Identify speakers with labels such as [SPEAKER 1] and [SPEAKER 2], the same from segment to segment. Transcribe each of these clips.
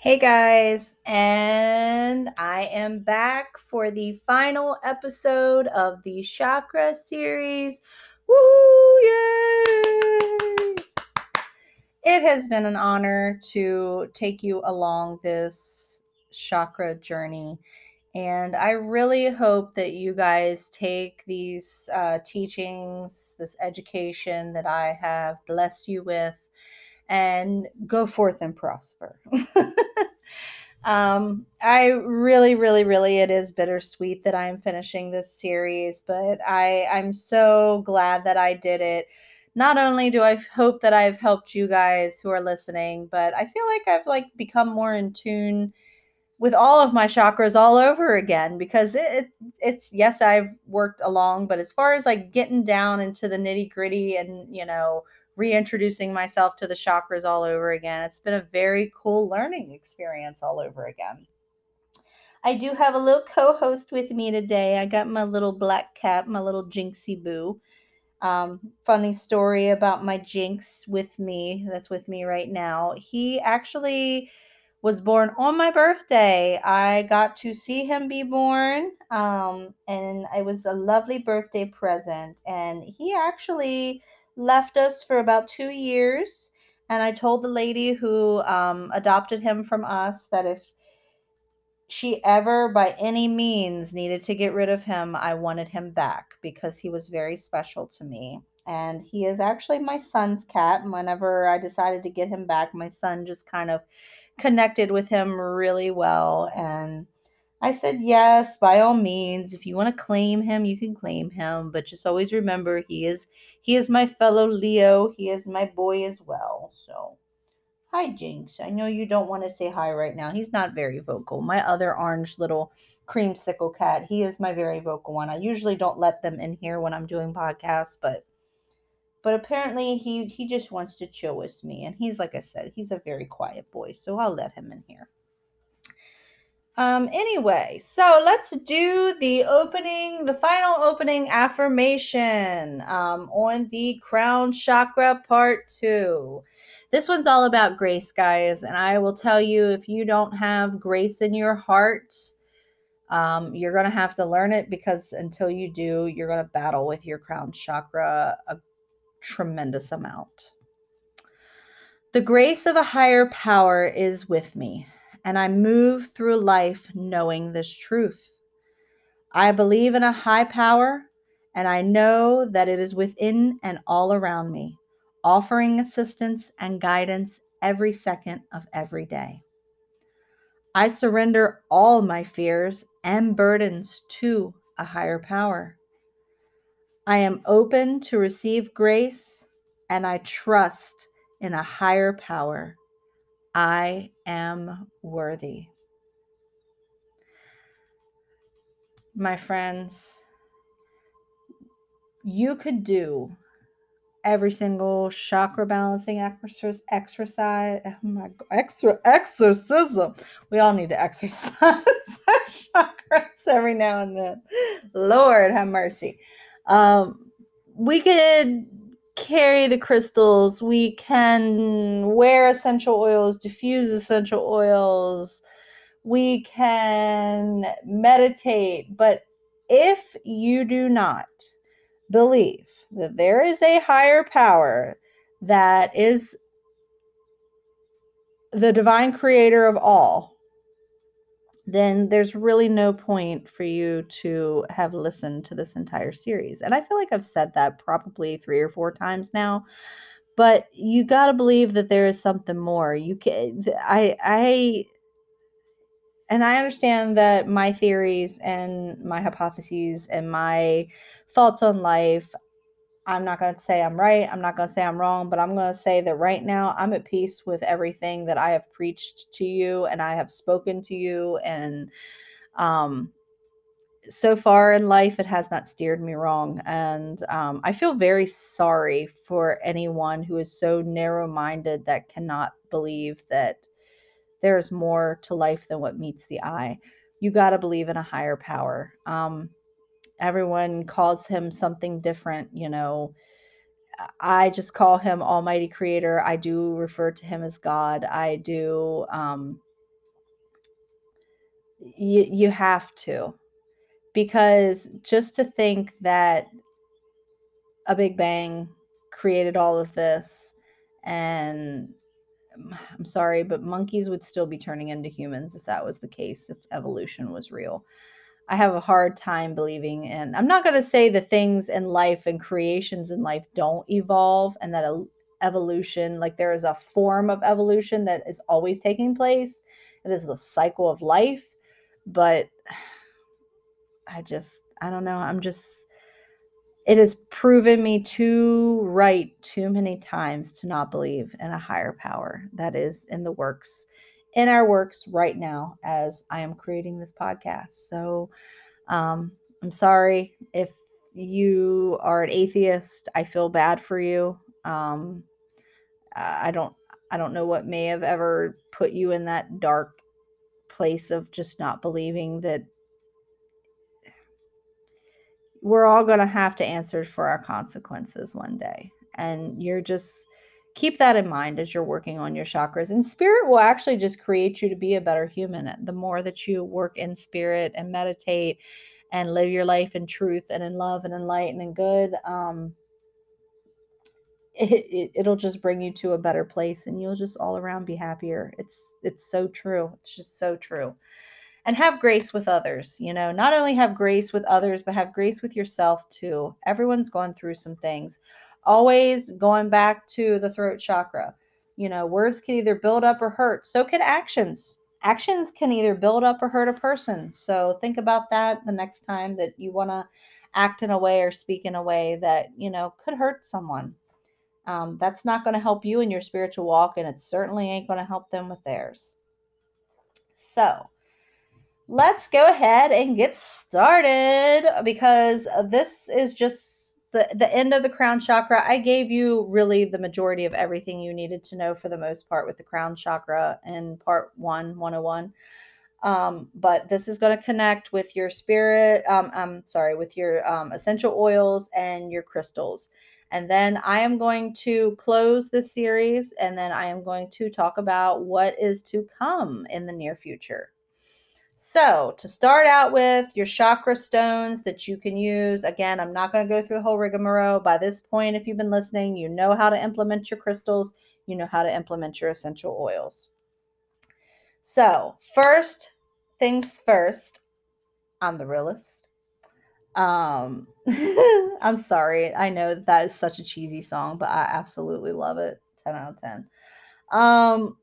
[SPEAKER 1] Hey guys, and I am back for the final episode of the Chakra series. Woo! Yay! It has been an honor to take you along this chakra journey. And I really hope that you guys take these uh, teachings, this education that I have blessed you with, and go forth and prosper. um, I really, really, really, it is bittersweet that I'm finishing this series, but I, I'm so glad that I did it. Not only do I hope that I've helped you guys who are listening, but I feel like I've like become more in tune with all of my chakras all over again because it, it, it's yes i've worked along but as far as like getting down into the nitty gritty and you know reintroducing myself to the chakras all over again. It's been a very cool learning experience all over again. I do have a little co host with me today. I got my little black cat, my little Jinxie Boo. Um, funny story about my Jinx with me, that's with me right now. He actually was born on my birthday. I got to see him be born, um, and it was a lovely birthday present. And he actually left us for about two years. And I told the lady who um, adopted him from us that if she ever, by any means, needed to get rid of him, I wanted him back because he was very special to me. And he is actually my son's cat. And whenever I decided to get him back, my son just kind of connected with him really well. And I said, yes, by all means. If you want to claim him, you can claim him. But just always remember he is he is my fellow Leo. He is my boy as well. So hi Jinx. I know you don't want to say hi right now. He's not very vocal. My other orange little creamsicle cat, he is my very vocal one. I usually don't let them in here when I'm doing podcasts, but but apparently he he just wants to chill with me and he's like I said, he's a very quiet boy, so I'll let him in here. Um, anyway, so let's do the opening, the final opening affirmation um, on the crown chakra part two. This one's all about grace, guys. And I will tell you if you don't have grace in your heart, um, you're going to have to learn it because until you do, you're going to battle with your crown chakra a tremendous amount. The grace of a higher power is with me and I move through life knowing this truth. I believe in a high power, and I know that it is within and all around me, offering assistance and guidance every second of every day. I surrender all my fears and burdens to a higher power. I am open to receive grace, and I trust in a higher power I am worthy. My friends, you could do every single chakra balancing exercise oh my God, extra exorcism. We all need to exercise chakras every now and then. Lord have mercy. Um we could carry the crystals, we can wear essential oils, diffuse essential oils, we can meditate. But if you do not believe that there is a higher power that is the divine creator of all, then there's really no point for you to have listened to this entire series. And I feel like I've said that probably three or four times now. But you got to believe that there is something more. You can I I and I understand that my theories and my hypotheses and my thoughts on life I'm not going to say I'm right. I'm not going to say I'm wrong, but I'm going to say that right now I'm at peace with everything that I have preached to you and I have spoken to you. And um, so far in life, it has not steered me wrong. And um, I feel very sorry for anyone who is so narrow minded that cannot believe that there's more to life than what meets the eye. You got to believe in a higher power. Um, everyone calls him something different you know. I just call him almighty creator. I do refer to him as god. I do um you you have to. Because just to think that a big bang created all of this and I'm sorry, but monkeys would still be turning into humans if that was the case, if evolution was real. I have a hard time believing in. I'm not going to say the things in life and creations in life don't evolve and that evolution, like there is a form of evolution that is always taking place. It is the cycle of life. But I just, I don't know. I'm just, it has proven me too right too many times to not believe in a higher power that is in the works in our works right now as I am creating this podcast. So um, I'm sorry if you are an atheist. I feel bad for you. Um, I don't I don't know what may have ever put you in that dark place of just not believing that we're all going to have to answer for our consequences one day. And you're just keep that in mind as you're working on your chakras. And spirit will actually just create you to be a better human. The more that you work in spirit and meditate and live your life in truth and in love and in light and in good, um, it, it, will just bring you to a better place and you'll just all around be happier. It's it's so true. It's just so true and have grace with others. You know, not only have grace with others, but have grace with yourself too. Everyone's gone through some things. Always going back to the throat chakra. You know, words can either build up or hurt. So can actions. Actions can either build up or hurt a person. So think about that the next time that you want to act in a way or speak in a way that, you know, could hurt someone. Um, that's not going to help you in your spiritual walk, and it certainly ain't going to help them with theirs. So, let's go ahead and get started because this is just the, the end of the crown chakra. I gave you really the majority of everything you needed to know for the most part with the crown chakra in part one, 101. Um, but this is going to connect with your spirit. Um, I'm sorry, with your um, essential oils and your crystals. And then I am going to close this series and then I am going to talk about what is to come in the near future. So, to start out with, your chakra stones that you can use. Again, I'm not going to go through the whole rigmarole. By this point, if you've been listening, you know how to implement your crystals, you know how to implement your essential oils. So, first things first, I'm the realist. Um, I'm sorry. I know that, that is such a cheesy song, but I absolutely love it. 10 out of 10. Um,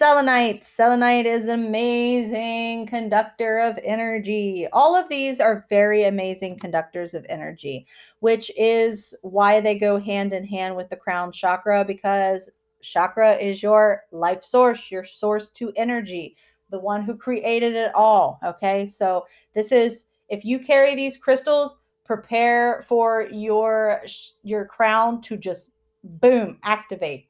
[SPEAKER 1] Selenite. Selenite is an amazing conductor of energy. All of these are very amazing conductors of energy, which is why they go hand in hand with the crown chakra because chakra is your life source, your source to energy, the one who created it all. Okay. So, this is if you carry these crystals, prepare for your your crown to just boom activate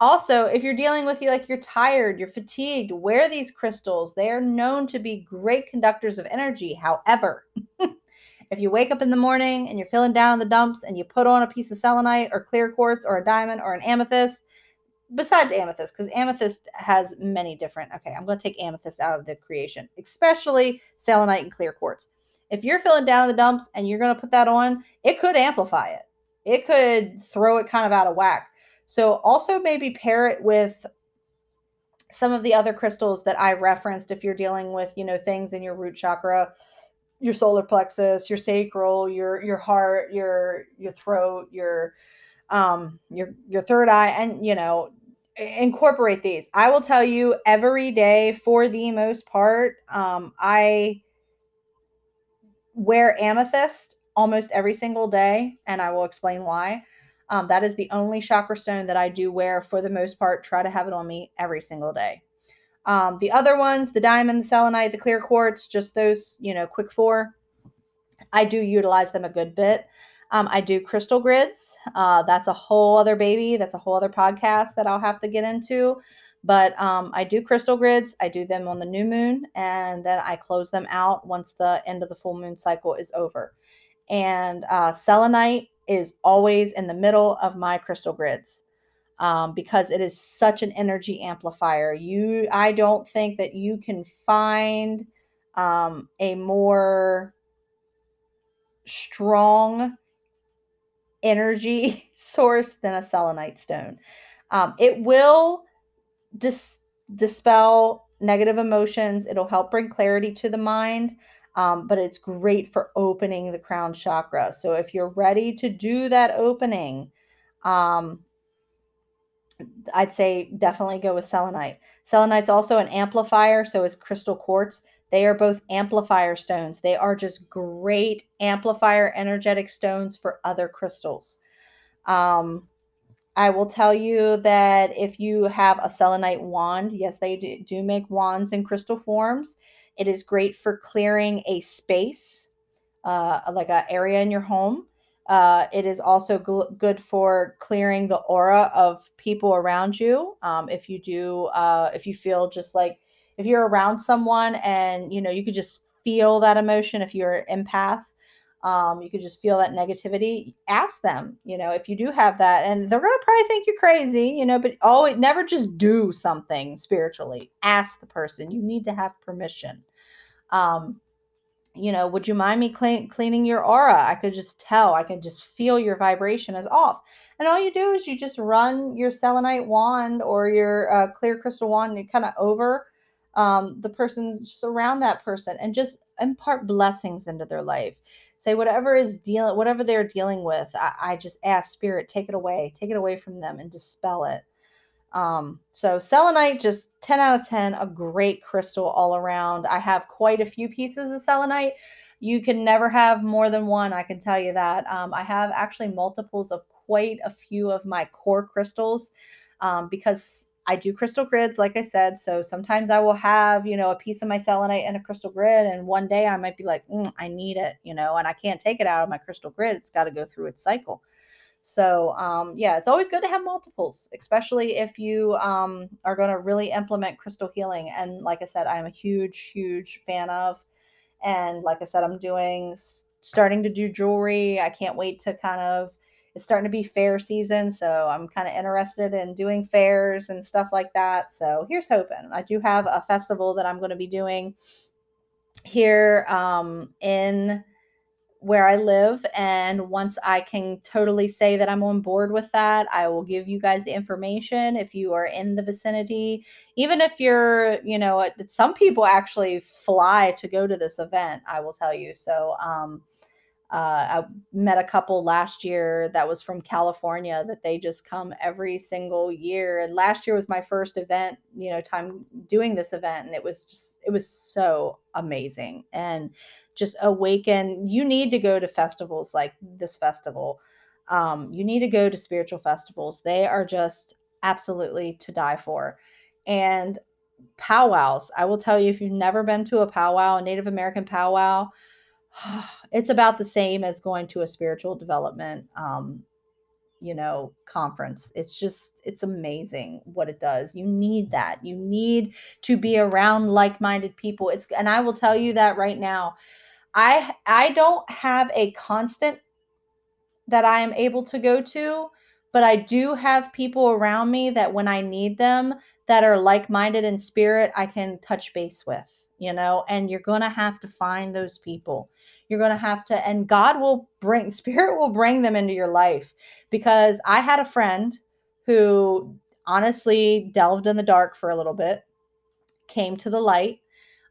[SPEAKER 1] also, if you're dealing with you like you're tired, you're fatigued, wear these crystals. They are known to be great conductors of energy. However, if you wake up in the morning and you're feeling down in the dumps and you put on a piece of selenite or clear quartz or a diamond or an amethyst, besides amethyst, because amethyst has many different. Okay, I'm going to take amethyst out of the creation, especially selenite and clear quartz. If you're feeling down in the dumps and you're going to put that on, it could amplify it. It could throw it kind of out of whack. So also maybe pair it with some of the other crystals that I referenced if you're dealing with, you know, things in your root chakra, your solar plexus, your sacral, your your heart, your your throat, your um your your third eye and you know, incorporate these. I will tell you every day for the most part, um I wear amethyst almost every single day and I will explain why. Um, that is the only chakra stone that I do wear for the most part. Try to have it on me every single day. Um, the other ones, the diamond, the selenite, the clear quartz, just those, you know, quick four, I do utilize them a good bit. Um, I do crystal grids. Uh, that's a whole other baby. That's a whole other podcast that I'll have to get into. But um, I do crystal grids. I do them on the new moon, and then I close them out once the end of the full moon cycle is over. And uh, selenite is always in the middle of my crystal grids. um, because it is such an energy amplifier. You, I don't think that you can find um, a more strong energy source than a selenite stone. Um, it will dis- dispel negative emotions. It'll help bring clarity to the mind. Um, but it's great for opening the crown chakra. So if you're ready to do that opening, um, I'd say definitely go with selenite. Selenite's also an amplifier, so is crystal quartz. They are both amplifier stones. They are just great amplifier energetic stones for other crystals. Um, I will tell you that if you have a selenite wand, yes, they do, do make wands in crystal forms. It is great for clearing a space, uh, like an area in your home. Uh, it is also gl- good for clearing the aura of people around you. Um, if you do, uh, if you feel just like if you're around someone and you know you could just feel that emotion. If you're an empath, um, you could just feel that negativity. Ask them, you know, if you do have that, and they're gonna probably think you're crazy, you know. But oh, never just do something spiritually. Ask the person. You need to have permission. Um, you know, would you mind me clean, cleaning your aura? I could just tell, I could just feel your vibration is off. And all you do is you just run your selenite wand or your uh, clear crystal wand and kind of over um, the person, just around that person and just impart blessings into their life. Say whatever is dealing, whatever they're dealing with, I, I just ask spirit, take it away, take it away from them and dispel it. Um, so selenite, just 10 out of 10, a great crystal all around. I have quite a few pieces of selenite. You can never have more than one, I can tell you that. Um, I have actually multiples of quite a few of my core crystals um, because I do crystal grids, like I said. So sometimes I will have, you know, a piece of my selenite and a crystal grid, and one day I might be like, mm, I need it, you know, and I can't take it out of my crystal grid. It's got to go through its cycle. So, um, yeah, it's always good to have multiples, especially if you um, are going to really implement crystal healing. And like I said, I'm a huge, huge fan of. And like I said, I'm doing, starting to do jewelry. I can't wait to kind of, it's starting to be fair season. So I'm kind of interested in doing fairs and stuff like that. So here's hoping. I do have a festival that I'm going to be doing here um, in where I live. And once I can totally say that I'm on board with that, I will give you guys the information if you are in the vicinity. Even if you're, you know, some people actually fly to go to this event, I will tell you. So, um, uh, I met a couple last year that was from California that they just come every single year. And last year was my first event, you know, time doing this event. And it was just, it was so amazing. And just awaken. You need to go to festivals like this festival. Um, you need to go to spiritual festivals. They are just absolutely to die for. And powwows, I will tell you, if you've never been to a powwow, a Native American powwow, it's about the same as going to a spiritual development um, you know conference. It's just it's amazing what it does. You need that. You need to be around like-minded people. It's and i will tell you that right now. I I don't have a constant that I am able to go to, but I do have people around me that when I need them that are like-minded in spirit, I can touch base with, you know, and you're going to have to find those people. You're going to have to and God will bring spirit will bring them into your life because I had a friend who honestly delved in the dark for a little bit, came to the light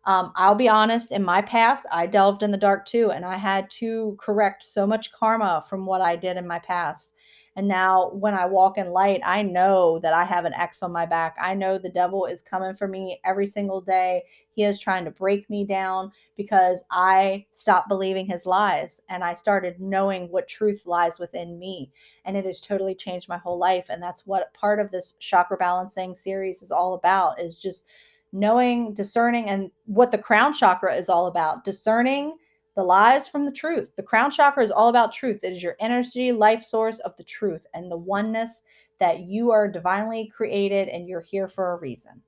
[SPEAKER 1] um, I'll be honest, in my past, I delved in the dark too, and I had to correct so much karma from what I did in my past. And now, when I walk in light, I know that I have an X on my back. I know the devil is coming for me every single day. He is trying to break me down because I stopped believing his lies and I started knowing what truth lies within me. And it has totally changed my whole life. And that's what part of this chakra balancing series is all about is just knowing, discerning, and what the crown chakra is all about discerning the lies from the truth. The crown chakra is all about truth. It is your energy, life source of the truth and the oneness that you are divinely created and you're here for a reason.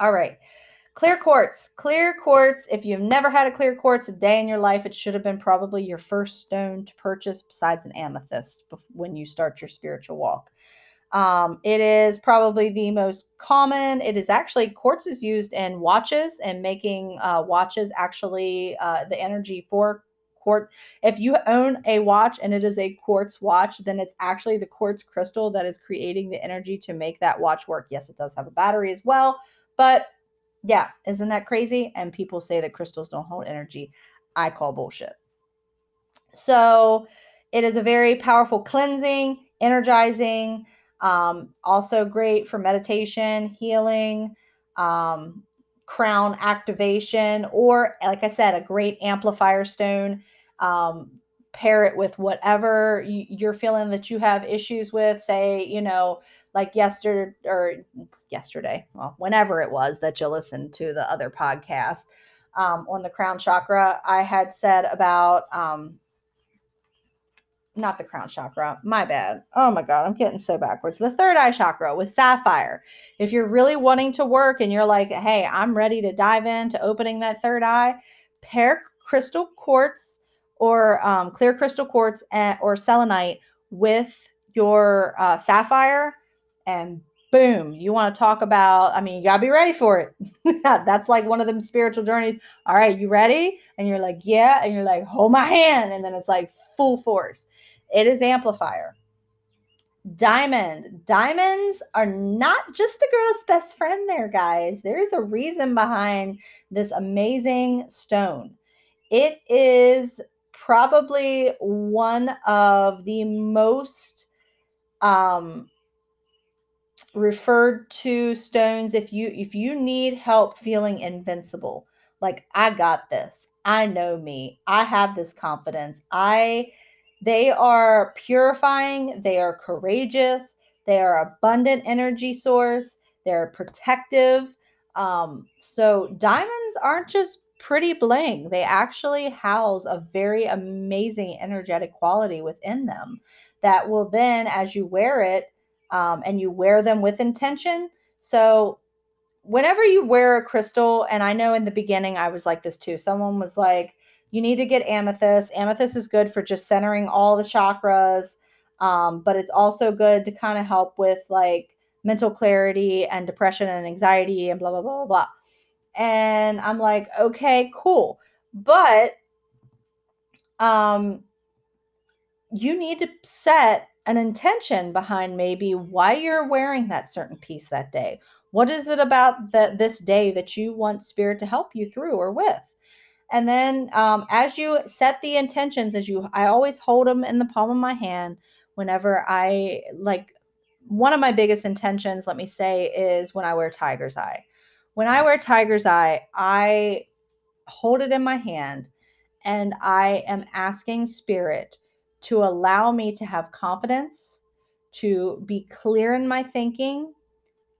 [SPEAKER 1] All right. Clear quartz. Clear quartz. If you've never had a clear quartz a day in your life, it should have been probably your first stone to purchase besides an amethyst when you start your spiritual walk. Um, it is probably the most common. It is actually quartz is used in watches and making uh, watches actually uh, the energy for quartz. If you own a watch and it is a quartz watch, then it's actually the quartz crystal that is creating the energy to make that watch work. Yes, it does have a battery as well, but yeah, isn't that crazy? And people say that crystals don't hold energy. I call bullshit. So it is a very powerful cleansing, energizing, um, also great for meditation, healing, um, crown activation, or like I said, a great amplifier stone. Um, pair it with whatever you're feeling that you have issues with. Say, you know, like yesterday or yesterday, well, whenever it was that you listened to the other podcast um, on the crown chakra, I had said about um, not the crown chakra, my bad. Oh my God, I'm getting so backwards. The third eye chakra with sapphire. If you're really wanting to work and you're like, hey, I'm ready to dive into opening that third eye, pair crystal quartz or um, clear crystal quartz and, or selenite with your uh, sapphire and boom, you want to talk about, I mean, you got to be ready for it. That's like one of them spiritual journeys. All right, you ready? And you're like, yeah. And you're like, hold my hand. And then it's like full force. It is amplifier. Diamond. Diamonds are not just a girl's best friend, there, guys. There's a reason behind this amazing stone. It is probably one of the most um, referred to stones if you if you need help feeling invincible. Like i got this. I know me. I have this confidence. I they are purifying. They are courageous. They are abundant energy source. They're protective. Um, so diamonds aren't just pretty bling. They actually house a very amazing energetic quality within them that will then as you wear it um, and you wear them with intention. So, whenever you wear a crystal, and I know in the beginning I was like this too, someone was like, you need to get amethyst. Amethyst is good for just centering all the chakras, um, but it's also good to kind of help with like mental clarity and depression and anxiety and blah, blah, blah, blah, blah. And I'm like, okay, cool. But um, you need to set an intention behind maybe why you're wearing that certain piece that day. What is it about that this day that you want spirit to help you through or with? And then um, as you set the intentions, as you, I always hold them in the palm of my hand whenever I like. One of my biggest intentions, let me say, is when I wear tiger's eye. When I wear tiger's eye, I hold it in my hand and I am asking spirit to allow me to have confidence, to be clear in my thinking,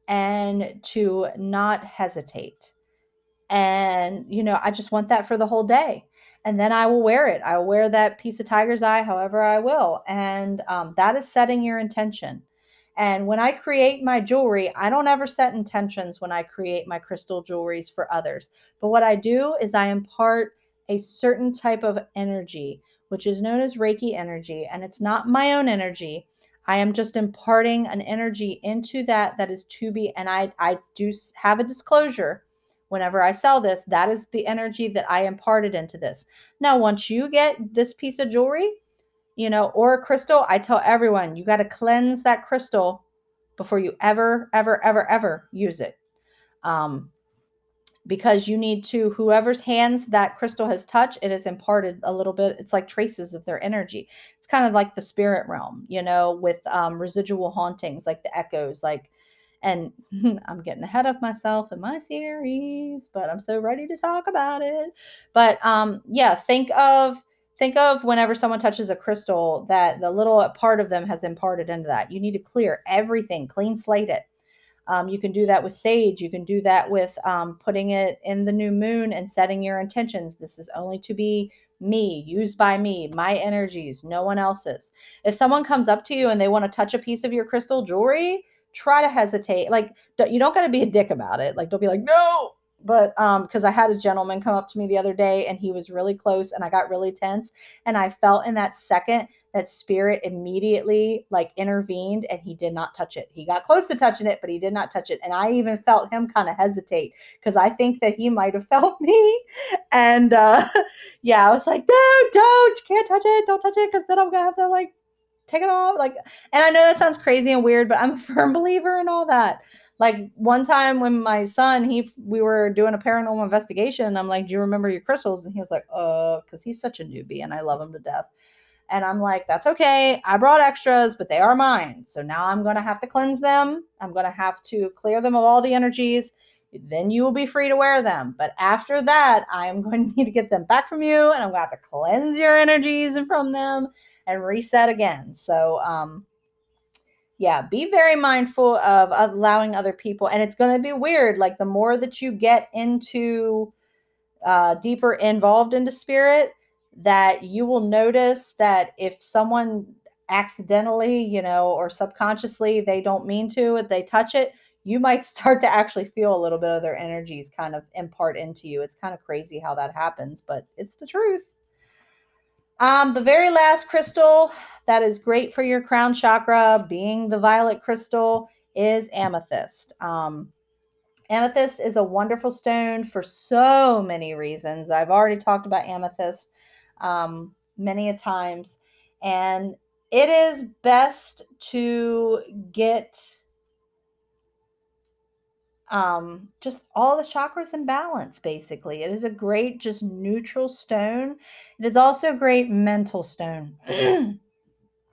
[SPEAKER 1] and to not hesitate. And, you know, I just want that for the whole day. And then I will wear it. I will wear that piece of tiger's eye however I will. And um, that is setting your intention. And when I create my jewelry, I don't ever set intentions when I create my crystal jewelries for others. But what I do is I impart a certain type of energy which is known as Reiki energy, and it's not my own energy. I am just imparting an energy into that that is to be, and I I do have a disclosure whenever I sell this. That is the energy that I imparted into this. Now, once you get this piece of jewelry, you know, or a crystal, I tell everyone you got to cleanse that crystal before you ever, ever, ever, ever use it. Um, because you need to whoever's hands that crystal has touched it has imparted a little bit it's like traces of their energy. It's kind of like the spirit realm you know with um, residual hauntings like the echoes like and i'm getting ahead of myself in my series but i'm so ready to talk about it. But um yeah think of think of whenever someone touches a crystal that the little part of them has imparted into that. You need to clear everything clean slate it um, you can do that with sage. You can do that with um, putting it in the new moon and setting your intentions. This is only to be me, used by me, my energies, no one else's. If someone comes up to you and they want to touch a piece of your crystal jewelry, try to hesitate. Like, you don't got to be a dick about it. Like, don't be like, no, but um because I had a gentleman come up to me the other day and he was really close and I got really tense and I felt in that second that spirit immediately like intervened and he did not touch it. He got close to touching it, but he did not touch it. And I even felt him kind of hesitate because I think that he might have felt me. And uh yeah, I was like, no, don't, can't touch it, don't touch it, because then I'm gonna have to like take it off. Like, and I know that sounds crazy and weird, but I'm a firm believer in all that. Like one time when my son, he we were doing a paranormal investigation, I'm like, Do you remember your crystals? And he was like, uh, because he's such a newbie and I love him to death. And I'm like, that's okay. I brought extras, but they are mine. So now I'm going to have to cleanse them. I'm going to have to clear them of all the energies. Then you will be free to wear them. But after that, I'm going to need to get them back from you and I'm going to have to cleanse your energies and from them and reset again. So, um, yeah, be very mindful of allowing other people. And it's going to be weird. Like the more that you get into uh, deeper involved into spirit, that you will notice that if someone accidentally, you know, or subconsciously, they don't mean to, if they touch it, you might start to actually feel a little bit of their energies kind of impart into you. It's kind of crazy how that happens, but it's the truth. Um, the very last crystal that is great for your crown chakra, being the violet crystal, is amethyst. Um, amethyst is a wonderful stone for so many reasons. I've already talked about amethyst um, many a times. And it is best to get um, just all the chakras in balance, basically. It is a great, just neutral stone. It is also a great mental stone.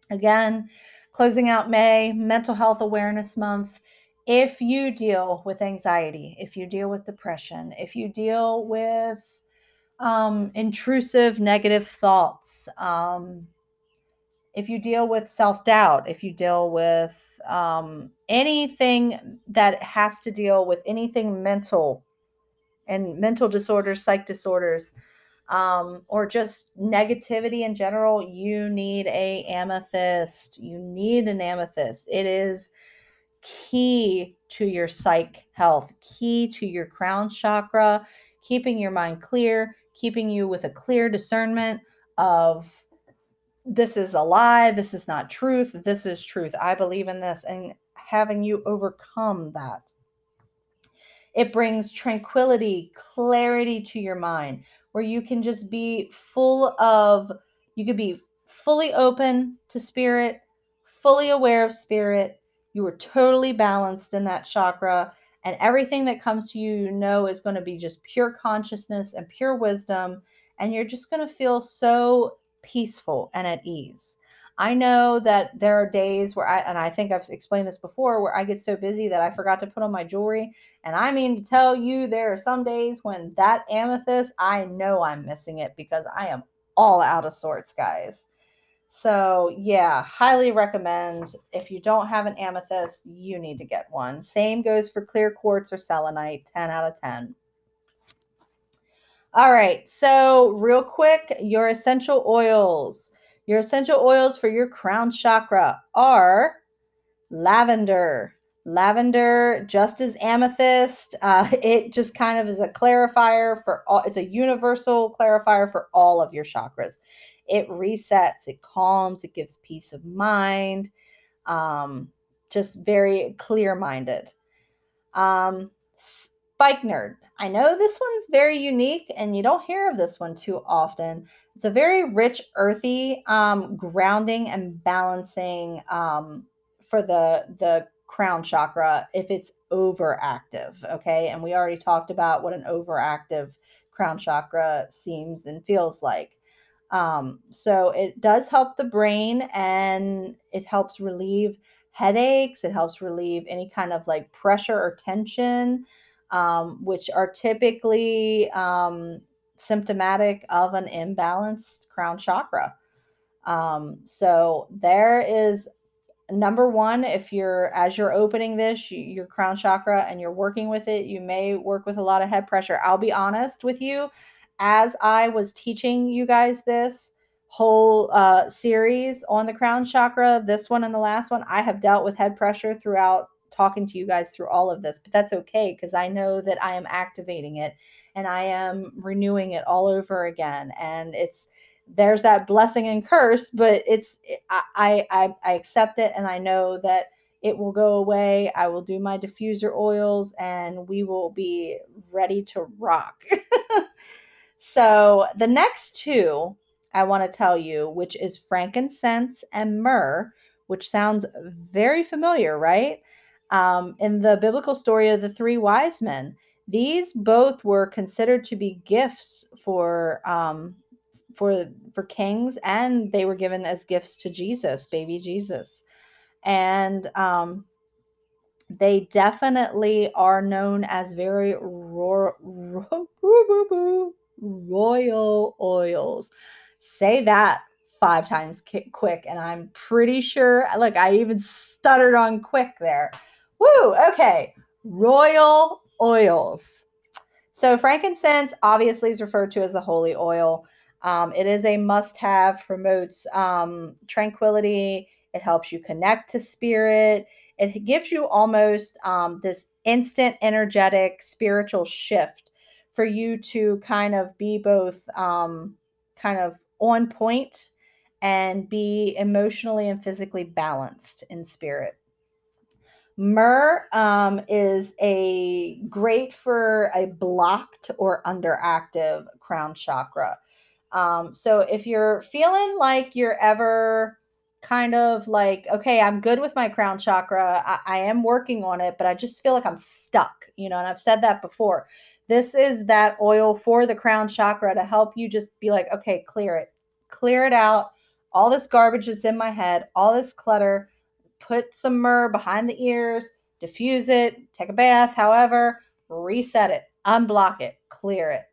[SPEAKER 1] Again, closing out May, Mental Health Awareness Month. If you deal with anxiety, if you deal with depression, if you deal with um, intrusive negative thoughts, um, if you deal with self doubt, if you deal with um, anything that has to deal with anything mental and mental disorders, psych disorders, um, or just negativity in general, you need a amethyst. You need an amethyst. It is key to your psych health, key to your crown chakra, keeping your mind clear, keeping you with a clear discernment of this is a lie, this is not truth, this is truth. I believe in this, and having you overcome that. It brings tranquility, clarity to your mind, where you can just be full of, you could be fully open to spirit, fully aware of spirit. You are totally balanced in that chakra and everything that comes to you, you know, is going to be just pure consciousness and pure wisdom. And you're just going to feel so peaceful and at ease. I know that there are days where I, and I think I've explained this before, where I get so busy that I forgot to put on my jewelry. And I mean to tell you, there are some days when that amethyst, I know I'm missing it because I am all out of sorts, guys. So, yeah, highly recommend. If you don't have an amethyst, you need to get one. Same goes for clear quartz or selenite, 10 out of 10. All right, so real quick, your essential oils. Your essential oils for your crown chakra are lavender. Lavender, just as amethyst, uh, it just kind of is a clarifier for all, it's a universal clarifier for all of your chakras it resets, it calms, it gives peace of mind. Um, just very clear minded. Um, Spikenard. I know this one's very unique and you don't hear of this one too often. It's a very rich, earthy, um, grounding and balancing um, for the, the crown chakra if it's overactive. Okay. And we already talked about what an overactive crown chakra seems and feels like. Um, so it does help the brain and it helps relieve headaches. It helps relieve any kind of like pressure or tension, um, which are typically um, symptomatic of an imbalanced crown chakra. Um, so there is number one if you're as you're opening this your crown chakra and you're working with it you may work with a lot of head pressure i'll be honest with you as I was teaching you guys this whole uh, series on the crown chakra, this one and the last one, I have dealt with head pressure throughout talking to you guys through all of this, but that's okay because I know that I am activating it and I am renewing it all over again. And it's there's that blessing and curse, but it's I I I accept it and I know that it will go away. I will do my diffuser oils and we will be ready to rock. so, the next two I want to tell you, which is frankincense and myrrh, which sounds very familiar, right? Um, in the biblical story of the three wise men, these both were considered to be gifts for um, for for kings, and they were given as gifts to Jesus, baby Jesus, and um, they definitely are known as very ro- ro- royal oils. Say that five times quick, and I'm pretty sure. Look, I even stuttered on quick there. Woo! Okay, royal oils. So frankincense obviously is referred to as the holy oil. Um, it is a must-have. Promotes um, tranquility. It helps you connect to spirit. It gives you almost um, this instant, energetic, spiritual shift for you to kind of be both um, kind of on point and be emotionally and physically balanced in spirit. Myrrh um, is a great for a blocked or underactive crown chakra. Um, so if you're feeling like you're ever kind of like, okay, I'm good with my crown chakra, I, I am working on it, but I just feel like I'm stuck, you know, and I've said that before. This is that oil for the crown chakra to help you just be like, okay, clear it, clear it out. All this garbage that's in my head, all this clutter, put some myrrh behind the ears, diffuse it, take a bath, however, reset it, unblock it, clear it.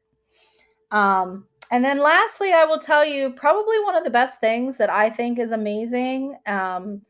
[SPEAKER 1] Um, and then lastly, I will tell you probably one of the best things that I think is amazing um,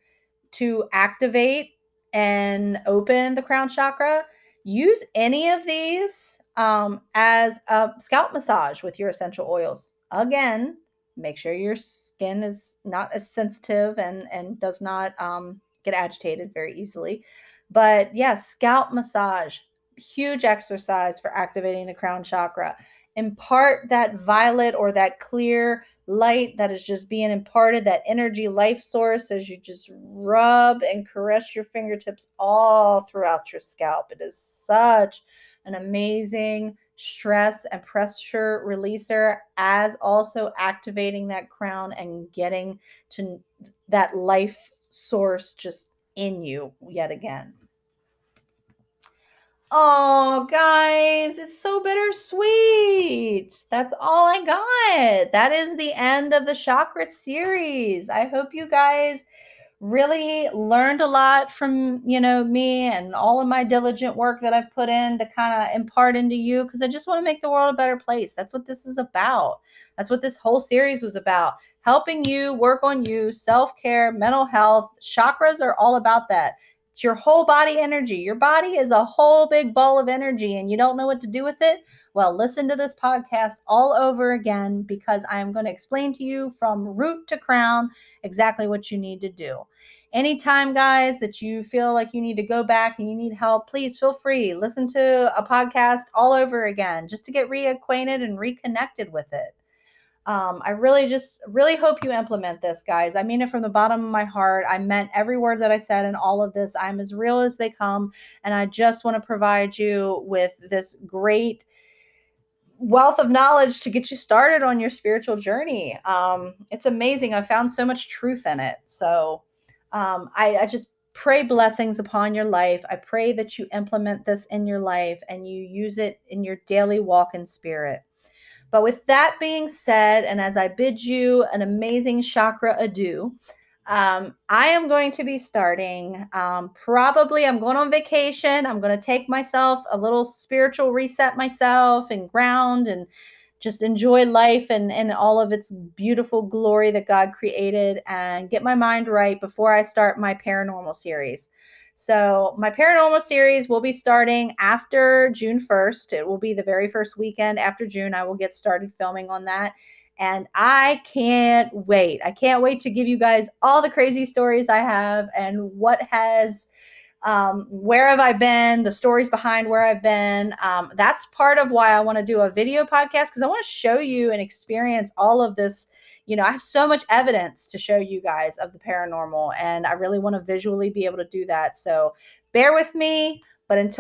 [SPEAKER 1] to activate and open the crown chakra. Use any of these um, as a scalp massage with your essential oils. Again, make sure your skin is not as sensitive and and does not um, get agitated very easily. But yeah, scalp massage, huge exercise for activating the crown chakra. Impart that violet or that clear light that is just being imparted, that energy life source as you just rub and caress your fingertips all throughout your scalp. It is such an amazing stress and pressure releaser, as also activating that crown and getting to that life source just in you yet again. Oh, guys, it's so bittersweet. That's all I got. That is the end of the chakra series. I hope you guys really learned a lot from you know me and all of my diligent work that I've put in to kind of impart into you because I just want to make the world a better place. That's what this is about. That's what this whole series was about. Helping you work on you, self-care, mental health. Chakras are all about that. It's your whole body energy. Your body is a whole big ball of energy and you don't know what to do with it. Well, listen to this podcast all over again because I'm going to explain to you from root to crown exactly what you need to do. Anytime, guys, that you feel like you need to go back and you need help, please feel free. Listen to a podcast all over again just to get reacquainted and reconnected with it. Um, I really just really hope you implement this, guys. I mean it from the bottom of my heart. I meant every word that I said in all of this. I'm as real as they come. And I just want to provide you with this great wealth of knowledge to get you started on your spiritual journey. Um, it's amazing. I found so much truth in it. So um, I, I just pray blessings upon your life. I pray that you implement this in your life and you use it in your daily walk in spirit. But with that being said, and as I bid you an amazing chakra adieu, um, I am going to be starting. Um, probably, I'm going on vacation. I'm going to take myself a little spiritual reset myself and ground and just enjoy life and, and all of its beautiful glory that God created and get my mind right before I start my paranormal series. So, my paranormal series will be starting after June 1st. It will be the very first weekend after June. I will get started filming on that. And I can't wait. I can't wait to give you guys all the crazy stories I have and what has um, where have I been, the stories behind where I've been. Um, that's part of why I want to do a video podcast because I want to show you and experience all of this. You know, I have so much evidence to show you guys of the paranormal, and I really want to visually be able to do that. So bear with me. But until